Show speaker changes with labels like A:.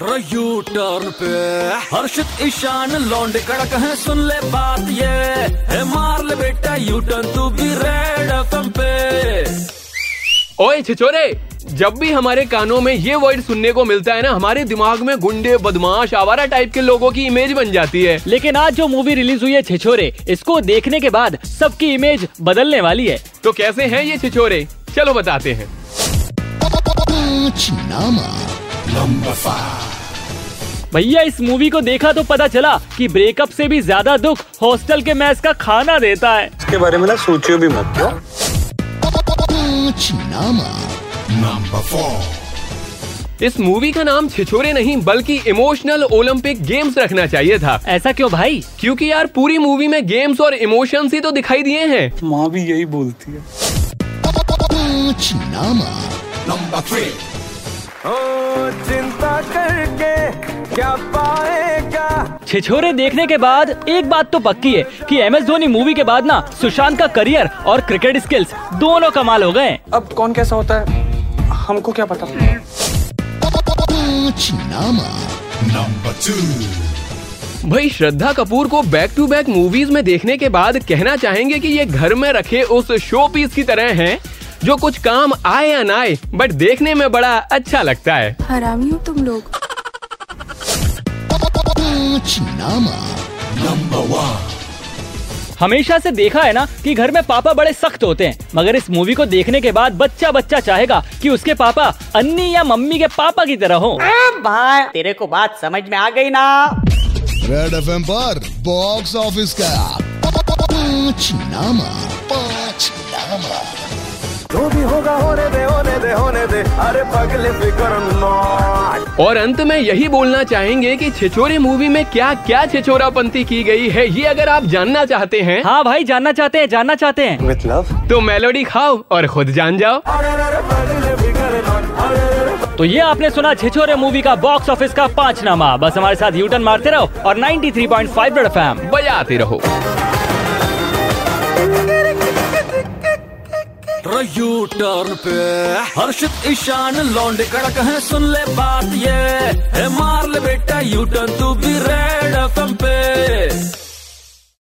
A: U turn पे। हर्षित ईशान लौंडे कड़क है सुन ले बात ये। है मार ले बेटा यू टर्न तू भी रेड एफएम पे।
B: ओए छिछोरे जब भी हमारे कानों में ये वर्ड सुनने को मिलता है ना हमारे दिमाग में गुंडे बदमाश आवारा टाइप के लोगों की इमेज बन जाती है।
C: लेकिन आज जो मूवी रिलीज़ हुई है छिछोरे इसको देखने के बाद सबकी इमेज बदलने वाली है।
B: तो कैसे हैं ये छिछोरे? चलो बताते हैं।
C: भैया इस मूवी को देखा तो पता चला कि ब्रेकअप से भी ज़्यादा दुख हॉस्टल के मैस का खाना देता है।
D: इसके बारे में ना सोचियो भी मत क्यों?
B: इस मूवी का नाम छिछोरे नहीं बल्कि इमोशनल ओलंपिक गेम्स रखना चाहिए था।
C: ऐसा क्यों भाई?
B: क्योंकि यार पूरी मूवी में गेम्स और इमोशंस ही तो दिखाई दिए हैं।
D: माँ भी यही बोलती है।
A: चिंता करके क्या पाएगा?
C: छिछोरे देखने के बाद एक बात तो पक्की है कि एम एस धोनी मूवी के बाद ना सुशांत का करियर और क्रिकेट स्किल्स दोनों कमाल हो गए
D: अब कौन कैसा होता है? हमको क्या पता?
B: भाई श्रद्धा कपूर को बैक टू बैक मूवीज़ में देखने के बाद कहना चाहेंगे कि ये घर में रखे उस शो पीस की तरह हैं? जो कुछ काम आए या ना आए बट देखने में बड़ा अच्छा लगता है।
E: हरामी हो तुम लोग।
C: हमेशा से देखा है ना कि घर में पापा बड़े सख्त होते हैं मगर इस मूवी को देखने के बाद बच्चा बच्चा चाहेगा कि उसके पापा अन्नी या मम्मी के पापा की तरह हो।
F: भाई तेरे को बात समझ में आ गई ना।
G: रेड एफ़ एम पर बॉक्स ऑफ़िस का। पाँच नामा पाँच नामा
A: जो भी होगा होने दे होने दे होने दे। अरे पगले फिकर
B: और अंत में यही बोलना चाहेंगे कि छिछोरे मूवी में क्या क्या छिछोरापंती की गई है ये अगर आप जानना चाहते हैं।
C: हाँ भाई जानना चाहते हैं जानना चाहते हैं।
D: लव
B: तो मेलोडी खाओ और खुद जान जाओ।
C: तो ये आपने सुना छिछोरे मूवी का बॉक्स ऑफ़िस का पाँच नामा बस हमारे साथ यूटर्न मारते रहो और 93.5 रेड एफएम
B: बजाते रहो।
A: यू टर्न पे। हर्षित, ईशान, लौंड, कड़क है, सुन ले बात ये। मार ले बेटा यू टर्न तू भी रेड एफएम